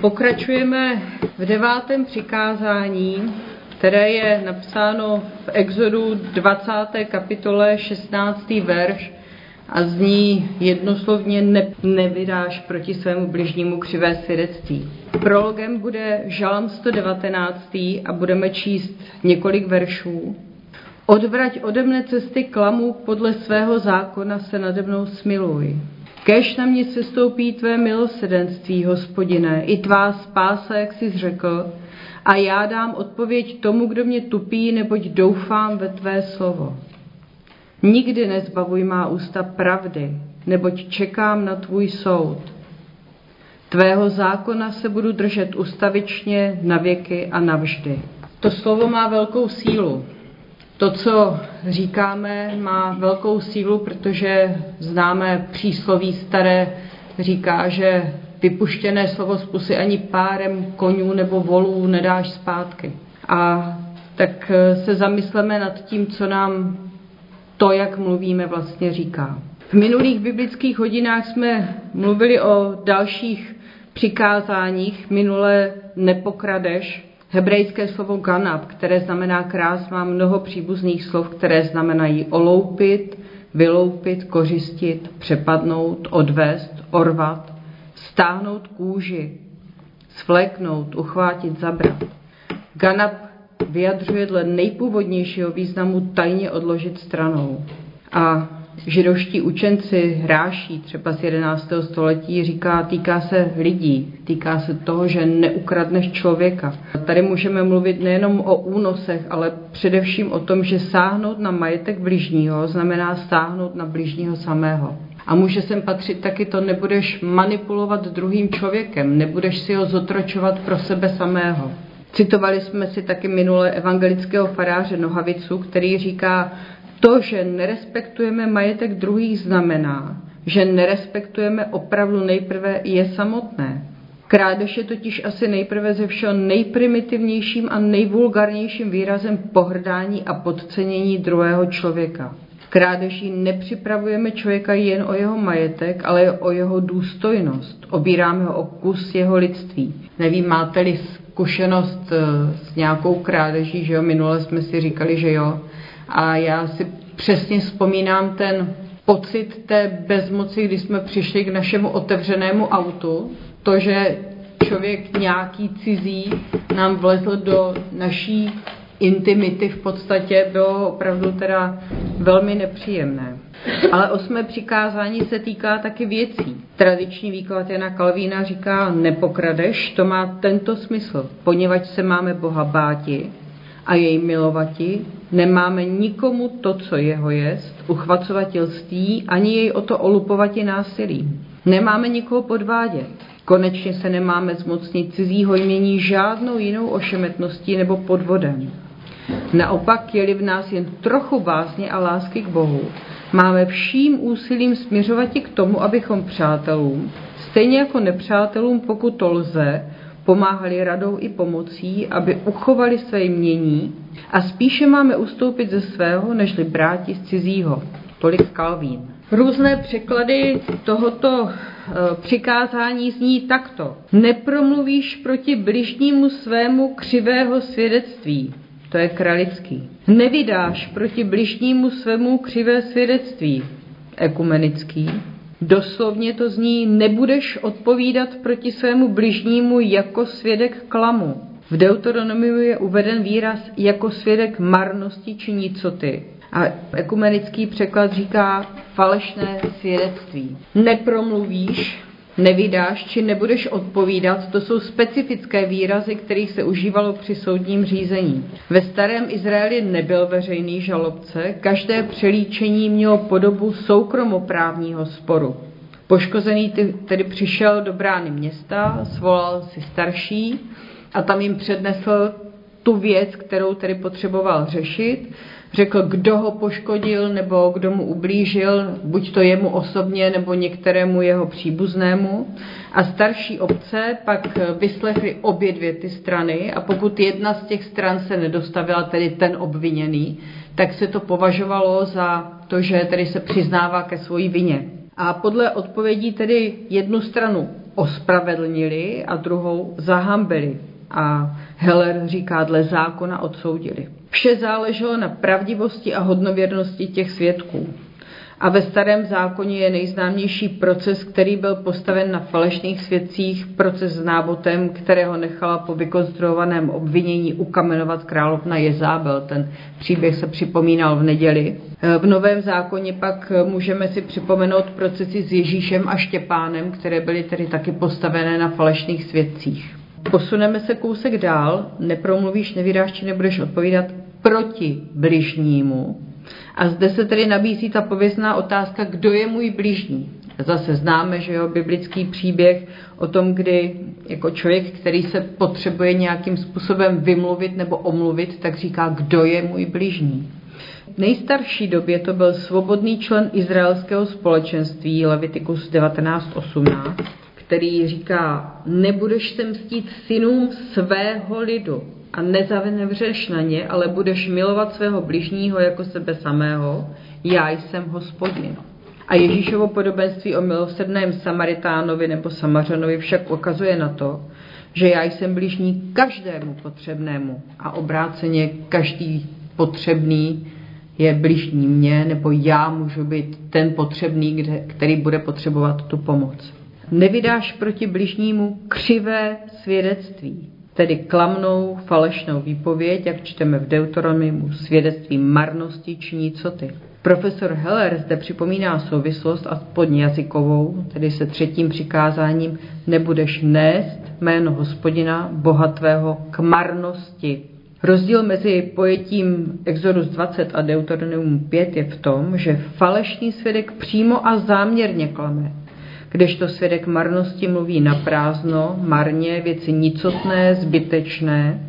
Pokračujeme v devátém přikázání, které je napsáno v Exodu 20. kapitole 16. verš a zní jednoslovně ne, nevydáš proti svému bližnímu křivé svědectví. Prologem bude Žalm 119. a budeme číst několik veršů. Odvrať ode mne cesty klamu, podle svého zákona se nade mnou smiluj. Kež na mě se stoupí tvé milosedenství, hospodine, i tvá spása, jak jsi řekl, a já dám odpověď tomu, kdo mě tupí, neboť doufám ve tvé slovo. Nikdy nezbavuj má ústa pravdy, neboť čekám na tvůj soud. Tvého zákona se budu držet ustavičně na věky a navždy. To slovo má velkou sílu. To, co říkáme, má velkou sílu, protože známe přísloví staré, říká, že vypuštěné slovo z pusy ani párem konňů nebo volů nedáš zpátky. A tak se zamysleme nad tím, co nám to, jak mluvíme, vlastně říká. V minulých biblických hodinách jsme mluvili o dalších přikázáních. Minule nepokradeš, Hebrejské slovo ganab, které znamená krás, má mnoho příbuzných slov, které znamenají oloupit, vyloupit, kořistit, přepadnout, odvést, orvat, stáhnout kůži, svléknout, uchvátit, zabrat. Ganab vyjadřuje dle nejpůvodnějšího významu tajně odložit stranou. A židovští učenci hráší třeba z 11. století říká, týká se lidí, týká se toho, že neukradneš člověka. Tady můžeme mluvit nejenom o únosech, ale především o tom, že sáhnout na majetek bližního znamená sáhnout na bližního samého. A může sem patřit taky to, nebudeš manipulovat druhým člověkem, nebudeš si ho zotročovat pro sebe samého. Citovali jsme si taky minule evangelického faráře Nohavicu, který říká, to, že nerespektujeme majetek druhých, znamená, že nerespektujeme opravdu nejprve je samotné. Krádež je totiž asi nejprve ze všeho nejprimitivnějším a nejvulgarnějším výrazem pohrdání a podcenění druhého člověka. Krádeží nepřipravujeme člověka jen o jeho majetek, ale o jeho důstojnost. Obíráme ho o kus jeho lidství. Nevím, máte-li zkušenost eh, s nějakou krádeží, že jo, minule jsme si říkali, že jo, a já si přesně vzpomínám ten pocit té bezmoci, když jsme přišli k našemu otevřenému autu, to, že člověk nějaký cizí nám vlezl do naší intimity v podstatě, bylo opravdu teda velmi nepříjemné. Ale osmé přikázání se týká taky věcí. Tradiční výklad Jana Kalvína říká nepokradeš, to má tento smysl, poněvadž se máme Boha báti a jej milovati, nemáme nikomu to, co jeho jest, uchvacovatilství, ani jej o to olupovati násilí. Nemáme nikoho podvádět. Konečně se nemáme zmocnit cizího jmění žádnou jinou ošemetností nebo podvodem. Naopak, je-li v nás jen trochu bázně a lásky k Bohu, máme vším úsilím směřovat k tomu, abychom přátelům, stejně jako nepřátelům, pokud to lze, pomáhali radou i pomocí, aby uchovali své mění a spíše máme ustoupit ze svého, nežli bráti z cizího. Tolik Kalvín. Různé překlady tohoto e, přikázání zní takto. Nepromluvíš proti bližnímu svému křivého svědectví. To je kralický. Nevydáš proti bližnímu svému křivé svědectví. Ekumenický. Doslovně to zní, nebudeš odpovídat proti svému bližnímu jako svědek klamu. V Deuteronomiu je uveden výraz jako svědek marnosti či nicoty. A ekumenický překlad říká falešné svědectví. Nepromluvíš, nevydáš či nebudeš odpovídat, to jsou specifické výrazy, kterých se užívalo při soudním řízení. Ve starém Izraeli nebyl veřejný žalobce, každé přelíčení mělo podobu soukromoprávního sporu. Poškozený tedy přišel do brány města, svolal si starší a tam jim přednesl tu věc, kterou tedy potřeboval řešit řekl, kdo ho poškodil nebo kdo mu ublížil, buď to jemu osobně nebo některému jeho příbuznému. A starší obce pak vyslechli obě dvě ty strany a pokud jedna z těch stran se nedostavila, tedy ten obviněný, tak se to považovalo za to, že tedy se přiznává ke svojí vině. A podle odpovědí tedy jednu stranu ospravedlnili a druhou zahambili. A Heller říká, dle zákona odsoudili. Vše záleželo na pravdivosti a hodnověrnosti těch svědků. A ve starém zákoně je nejznámější proces, který byl postaven na falešných svědcích, proces s nábotem, kterého nechala po vykonstruovaném obvinění ukamenovat královna Jezábel. Ten příběh se připomínal v neděli. V novém zákoně pak můžeme si připomenout procesy s Ježíšem a Štěpánem, které byly tedy taky postavené na falešných svědcích. Posuneme se kousek dál, nepromluvíš, nevydáš či nebudeš odpovídat proti bližnímu, a zde se tedy nabízí ta pověstná otázka, kdo je můj blížní. Zase známe, že jo, biblický příběh o tom, kdy jako člověk, který se potřebuje nějakým způsobem vymluvit nebo omluvit, tak říká, kdo je můj blížní. V nejstarší době to byl svobodný člen izraelského společenství Leviticus 19.18, který říká, nebudeš se mstít synům svého lidu, a nezavřeš na ně, ale budeš milovat svého bližního jako sebe samého, já jsem hospodin. A Ježíšovo podobenství o milosrdném Samaritánovi nebo Samařanovi však ukazuje na to, že já jsem blížní každému potřebnému a obráceně každý potřebný je blížní mě, nebo já můžu být ten potřebný, který bude potřebovat tu pomoc. Nevydáš proti bližnímu křivé svědectví tedy klamnou falešnou výpověď, jak čteme v Deuteronomiu, svědectví marnosti či nicoty. Profesor Heller zde připomíná souvislost aspoň jazykovou, tedy se třetím přikázáním nebudeš nést jméno hospodina, boha tvého, k marnosti. Rozdíl mezi pojetím Exodus 20 a Deuteronomium 5 je v tom, že falešný svědek přímo a záměrně klame kdežto svědek marnosti mluví na prázdno, marně, věci nicotné, zbytečné,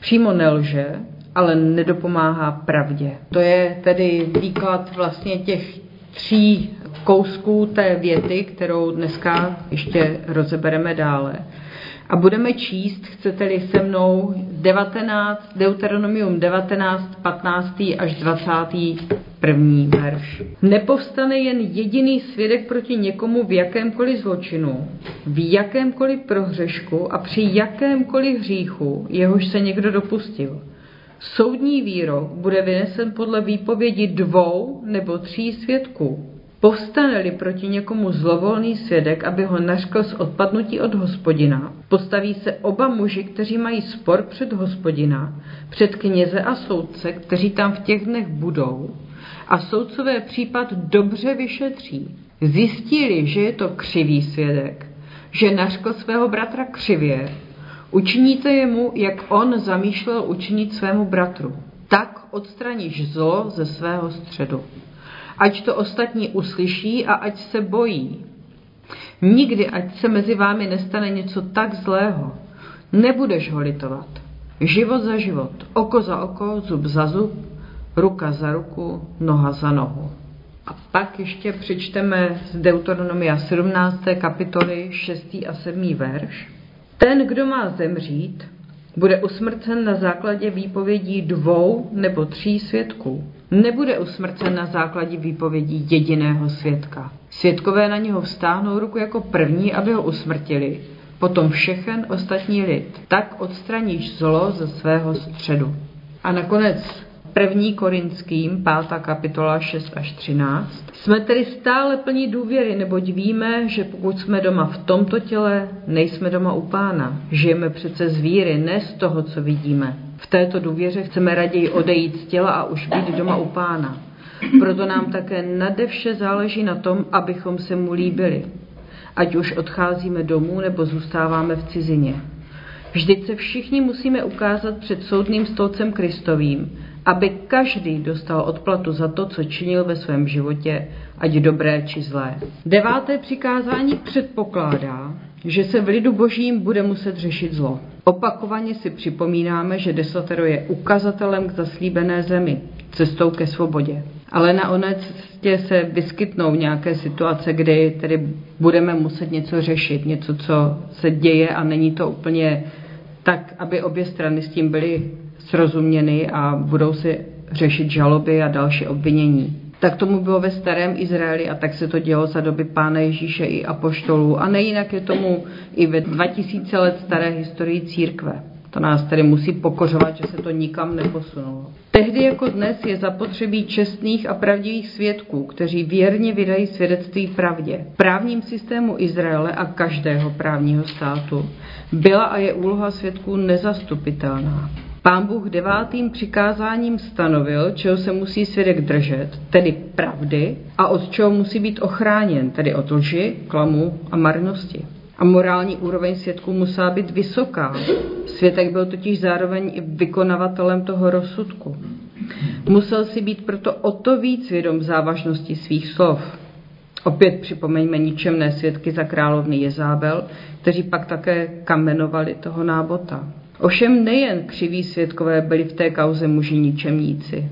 přímo nelže, ale nedopomáhá pravdě. To je tedy výklad vlastně těch tří kousků té věty, kterou dneska ještě rozebereme dále. A budeme číst, chcete-li se mnou, 19, Deuteronomium 19, 15. až 21. verš. Nepovstane jen jediný svědek proti někomu v jakémkoliv zločinu, v jakémkoliv prohřešku a při jakémkoliv hříchu, jehož se někdo dopustil. Soudní výrok bude vynesen podle výpovědi dvou nebo tří svědků. Povstane-li proti někomu zlovolný svědek, aby ho naškl z odpadnutí od hospodina, postaví se oba muži, kteří mají spor před hospodina, před kněze a soudce, kteří tam v těch dnech budou, a soudcové případ dobře vyšetří. Zjistili, že je to křivý svědek, že naškl svého bratra křivě, učiníte jemu, jak on zamýšlel učinit svému bratru. Tak odstraníš zlo ze svého středu ať to ostatní uslyší a ať se bojí. Nikdy, ať se mezi vámi nestane něco tak zlého. Nebudeš ho litovat. Život za život, oko za oko, zub za zub, ruka za ruku, noha za nohu. A pak ještě přečteme z Deuteronomia 17. kapitoly 6. a 7. verš. Ten, kdo má zemřít, bude usmrcen na základě výpovědí dvou nebo tří svědků nebude usmrcen na základě výpovědí jediného svědka. Svědkové na něho vstáhnou ruku jako první, aby ho usmrtili, potom všechen ostatní lid. Tak odstraníš zlo ze svého středu. A nakonec první Korinským, 5. kapitola 6 až 13. Jsme tedy stále plní důvěry, neboť víme, že pokud jsme doma v tomto těle, nejsme doma u pána. Žijeme přece z víry, ne z toho, co vidíme. V této důvěře chceme raději odejít z těla a už být doma u pána. Proto nám také nade vše záleží na tom, abychom se mu líbili. Ať už odcházíme domů nebo zůstáváme v cizině. Vždyť se všichni musíme ukázat před soudným stolcem Kristovým, aby každý dostal odplatu za to, co činil ve svém životě, ať dobré či zlé. Deváté přikázání předpokládá, že se v lidu božím bude muset řešit zlo. Opakovaně si připomínáme, že desatero je ukazatelem k zaslíbené zemi, cestou ke svobodě. Ale na oné cestě se vyskytnou nějaké situace, kdy tedy budeme muset něco řešit, něco, co se děje a není to úplně tak, aby obě strany s tím byly srozuměny a budou si řešit žaloby a další obvinění. Tak tomu bylo ve starém Izraeli a tak se to dělo za doby Pána Ježíše i apoštolů. A nejinak je tomu i ve 2000 let staré historii církve. To nás tedy musí pokořovat, že se to nikam neposunulo. Tehdy jako dnes je zapotřebí čestných a pravdivých svědků, kteří věrně vydají svědectví pravdě. V právním systému Izraele a každého právního státu byla a je úloha svědků nezastupitelná. Pán Bůh devátým přikázáním stanovil, čeho se musí svědek držet, tedy pravdy, a od čeho musí být ochráněn, tedy od lži, klamu a marnosti. A morální úroveň svědků musela být vysoká. Světek byl totiž zároveň i vykonavatelem toho rozsudku. Musel si být proto o to víc vědom závažnosti svých slov. Opět připomeňme ničemné svědky za královny Jezábel, kteří pak také kamenovali toho nábota. Ovšem nejen křiví svědkové byli v té kauze muži ničemníci.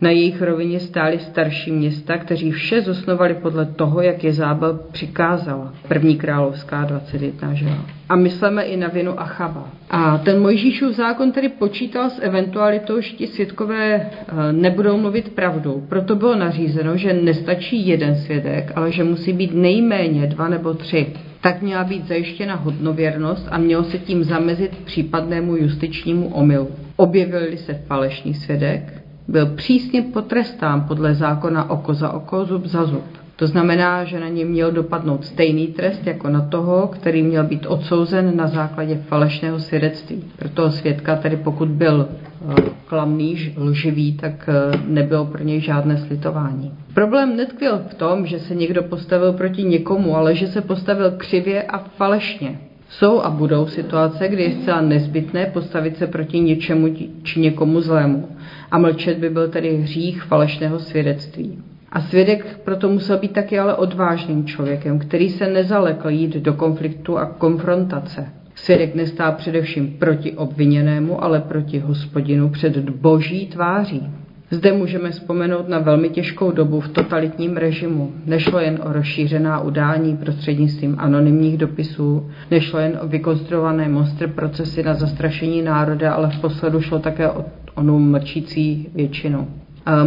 Na jejich rovině stály starší města, kteří vše zosnovali podle toho, jak je zábel přikázala. První královská 21, že A myslíme i na vinu Achava. A ten Mojžíšův zákon tedy počítal s eventualitou, že ti svědkové eh, nebudou mluvit pravdu. Proto bylo nařízeno, že nestačí jeden svědek, ale že musí být nejméně dva nebo tři. Tak měla být zajištěna hodnověrnost a mělo se tím zamezit případnému justičnímu omylu. Objevil se falešný svědek, byl přísně potrestán podle zákona oko za oko, zub za zub. To znamená, že na ně měl dopadnout stejný trest jako na toho, který měl být odsouzen na základě falešného svědectví. Pro toho svědka tedy pokud byl eh, klamný, lživý, tak eh, nebylo pro něj žádné slitování. Problém netkvěl v tom, že se někdo postavil proti někomu, ale že se postavil křivě a falešně. Jsou a budou situace, kdy je zcela nezbytné postavit se proti něčemu či někomu zlému. A mlčet by byl tedy hřích falešného svědectví. A svědek proto musel být taky ale odvážným člověkem, který se nezalekl jít do konfliktu a konfrontace. Svědek nestál především proti obviněnému, ale proti hospodinu před boží tváří. Zde můžeme vzpomenout na velmi těžkou dobu v totalitním režimu. Nešlo jen o rozšířená udání prostřednictvím anonymních dopisů, nešlo jen o vykonstruované monstr procesy na zastrašení národa, ale v posledu šlo také o onu mlčící většinu.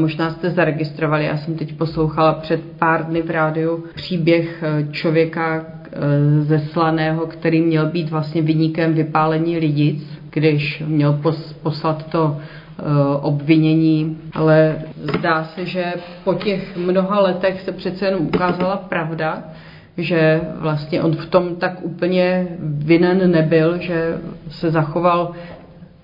Možná jste zaregistrovali, já jsem teď poslouchala před pár dny v rádiu příběh e, člověka e, ze Slaného, který měl být vlastně vyníkem vypálení lidic, když měl poslat to e, obvinění, ale zdá se, že po těch mnoha letech se přece jenom ukázala pravda, že vlastně on v tom tak úplně vinen nebyl, že se zachoval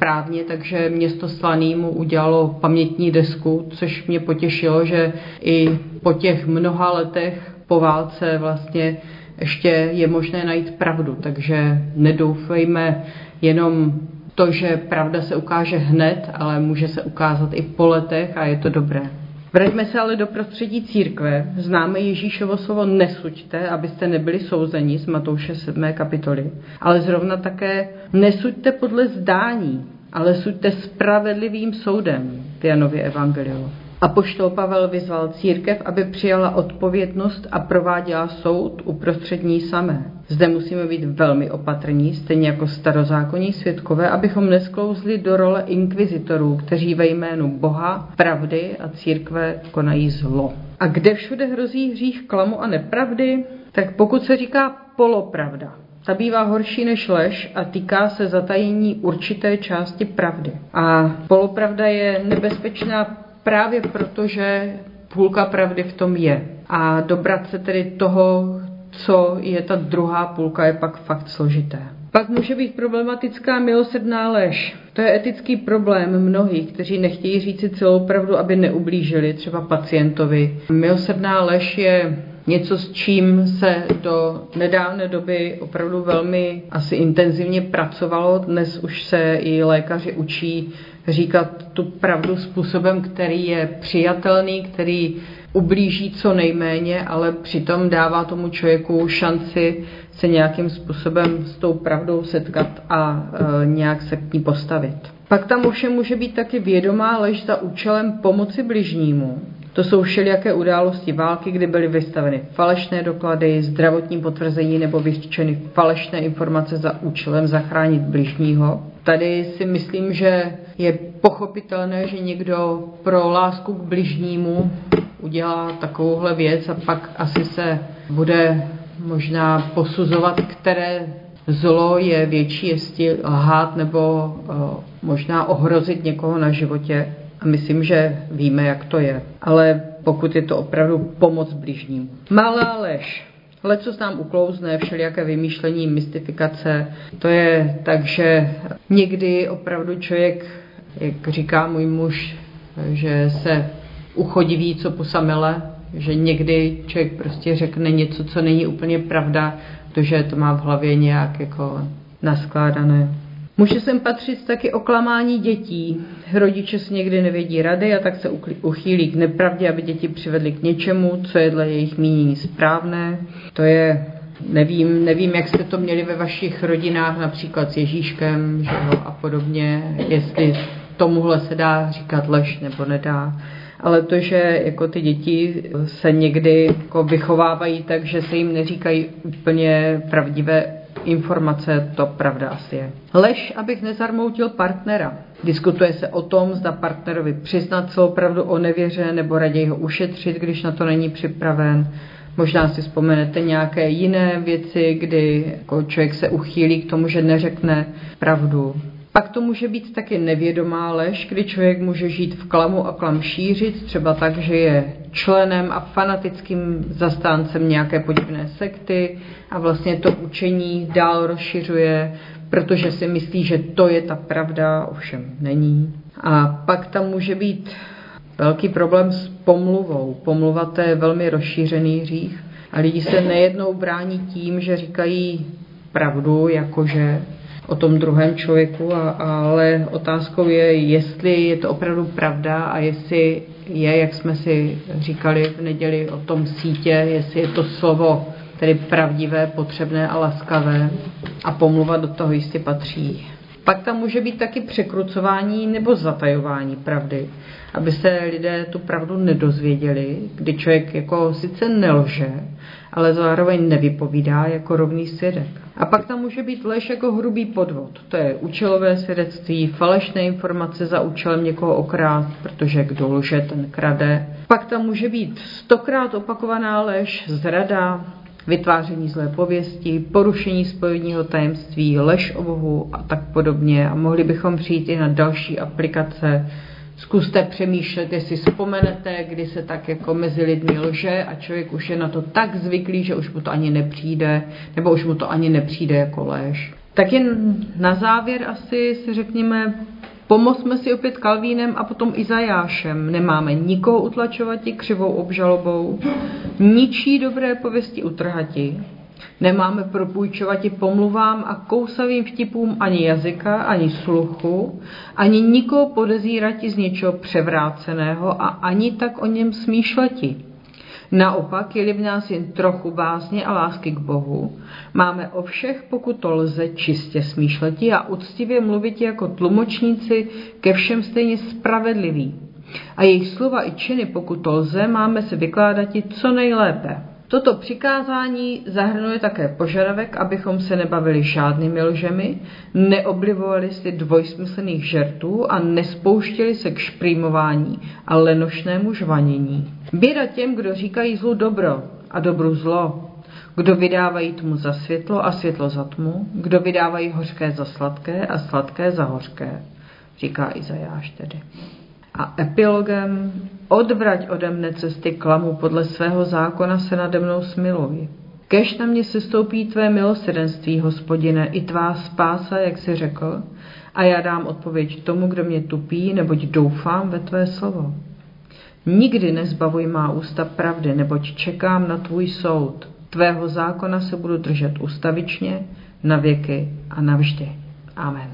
správně, takže město Slaný mu udělalo pamětní desku, což mě potěšilo, že i po těch mnoha letech po válce vlastně ještě je možné najít pravdu, takže nedoufejme jenom to, že pravda se ukáže hned, ale může se ukázat i po letech a je to dobré. Vraťme se ale do prostředí církve. Známe Ježíšovo slovo nesuďte, abyste nebyli souzeni z Matouše 7. kapitoly. Ale zrovna také nesuďte podle zdání, ale suďte spravedlivým soudem v Janově evangeliu. A poštol Pavel vyzval církev, aby přijala odpovědnost a prováděla soud uprostřed ní samé. Zde musíme být velmi opatrní, stejně jako starozákonní svědkové, abychom nesklouzli do role inkvizitorů, kteří ve jménu Boha, pravdy a církve konají zlo. A kde všude hrozí hřích klamu a nepravdy, tak pokud se říká polopravda, ta bývá horší než lež a týká se zatajení určité části pravdy. A polopravda je nebezpečná právě proto, že půlka pravdy v tom je. A dobrat se tedy toho, co je ta druhá půlka, je pak fakt složité. Pak může být problematická milosrdná lež. To je etický problém mnohých, kteří nechtějí říci celou pravdu, aby neublížili třeba pacientovi. Milosrdná lež je něco, s čím se do nedávné doby opravdu velmi asi intenzivně pracovalo. Dnes už se i lékaři učí říkat tu pravdu způsobem, který je přijatelný, který ublíží co nejméně, ale přitom dává tomu člověku šanci se nějakým způsobem s tou pravdou setkat a e, nějak se k ní postavit. Pak tam ovšem může být taky vědomá lež za účelem pomoci bližnímu. To jsou všelijaké události války, kdy byly vystaveny falešné doklady, zdravotní potvrzení nebo vyřčeny falešné informace za účelem zachránit bližního. Tady si myslím, že je pochopitelné, že někdo pro lásku k bližnímu udělá takovouhle věc a pak asi se bude možná posuzovat, které zlo je větší, jestli lhát nebo možná ohrozit někoho na životě. A myslím, že víme, jak to je. Ale pokud je to opravdu pomoc blížním. Malá lež. Leco nám uklouzne, všelijaké vymýšlení, mystifikace. To je tak, že někdy opravdu člověk, jak říká můj muž, že se uchodiví co po samele, že někdy člověk prostě řekne něco, co není úplně pravda, protože to má v hlavě nějak jako naskládané. Může sem patřit taky oklamání dětí. Rodiče si někdy nevědí rady a tak se uchýlí k nepravdě, aby děti přivedli k něčemu, co je dle jejich mínění správné. To je, nevím, nevím, jak jste to měli ve vašich rodinách, například s Ježíškem že jo, a podobně, jestli tomuhle se dá říkat lež nebo nedá. Ale to, že jako ty děti se někdy jako vychovávají tak, že se jim neříkají úplně pravdivé informace, to pravda asi je. Lež, abych nezarmoutil partnera. Diskutuje se o tom, zda partnerovi přiznat celou pravdu o nevěře nebo raději ho ušetřit, když na to není připraven. Možná si vzpomenete nějaké jiné věci, kdy jako člověk se uchýlí k tomu, že neřekne pravdu. Pak to může být taky nevědomá lež, kdy člověk může žít v klamu a klam šířit, třeba tak, že je členem a fanatickým zastáncem nějaké podivné sekty a vlastně to učení dál rozšiřuje, protože si myslí, že to je ta pravda, ovšem není. A pak tam může být velký problém s pomluvou. Pomluva to je velmi rozšířený hřích a lidi se nejednou brání tím, že říkají pravdu, jakože o tom druhém člověku, ale otázkou je, jestli je to opravdu pravda a jestli je, jak jsme si říkali v neděli o tom sítě, jestli je to slovo tedy pravdivé, potřebné a laskavé a pomluva do toho jistě patří. Pak tam může být taky překrucování nebo zatajování pravdy, aby se lidé tu pravdu nedozvěděli, kdy člověk jako sice nelže, ale zároveň nevypovídá jako rovný svědek. A pak tam může být lež jako hrubý podvod. To je účelové svědectví, falešné informace za účelem někoho okrást, protože kdo lže, ten krade. Pak tam může být stokrát opakovaná lež, zrada, vytváření zlé pověsti, porušení spojního tajemství, lež o Bohu a tak podobně. A mohli bychom přijít i na další aplikace. Zkuste přemýšlet, jestli vzpomenete, kdy se tak jako mezi lidmi lže a člověk už je na to tak zvyklý, že už mu to ani nepřijde, nebo už mu to ani nepřijde jako lež. Tak jen na závěr asi si řekněme, Pomozme si opět Kalvínem a potom Izajášem. Nemáme nikoho utlačovati křivou obžalobou, ničí dobré pověsti utrhati. Nemáme propůjčovati pomluvám a kousavým vtipům ani jazyka, ani sluchu, ani nikoho podezírati z něčeho převráceného a ani tak o něm smýšleti. Naopak, je-li v nás jen trochu bázně a lásky k Bohu, máme o všech, pokud to lze, čistě smýšleti a uctivě mluvit jako tlumočníci ke všem stejně spravedliví. A jejich slova i činy, pokud to lze, máme se vykládat co nejlépe. Toto přikázání zahrnuje také požadavek, abychom se nebavili žádnými lžemi, neoblivovali si dvojsmyslných žertů a nespouštěli se k šprýmování a lenošnému žvanění. Běda těm, kdo říkají zlu dobro a dobru zlo, kdo vydávají tmu za světlo a světlo za tmu, kdo vydávají hořké za sladké a sladké za hořké, říká Izajáš tedy. A epilogem odvrať ode mne cesty klamu, podle svého zákona se nade mnou smiluj. Kež na mě se stoupí tvé milosrdenství, hospodine, i tvá spása, jak jsi řekl, a já dám odpověď tomu, kdo mě tupí, neboť doufám ve tvé slovo. Nikdy nezbavuj má ústa pravdy, neboť čekám na tvůj soud. Tvého zákona se budu držet ustavičně, na věky a navždy. Amen.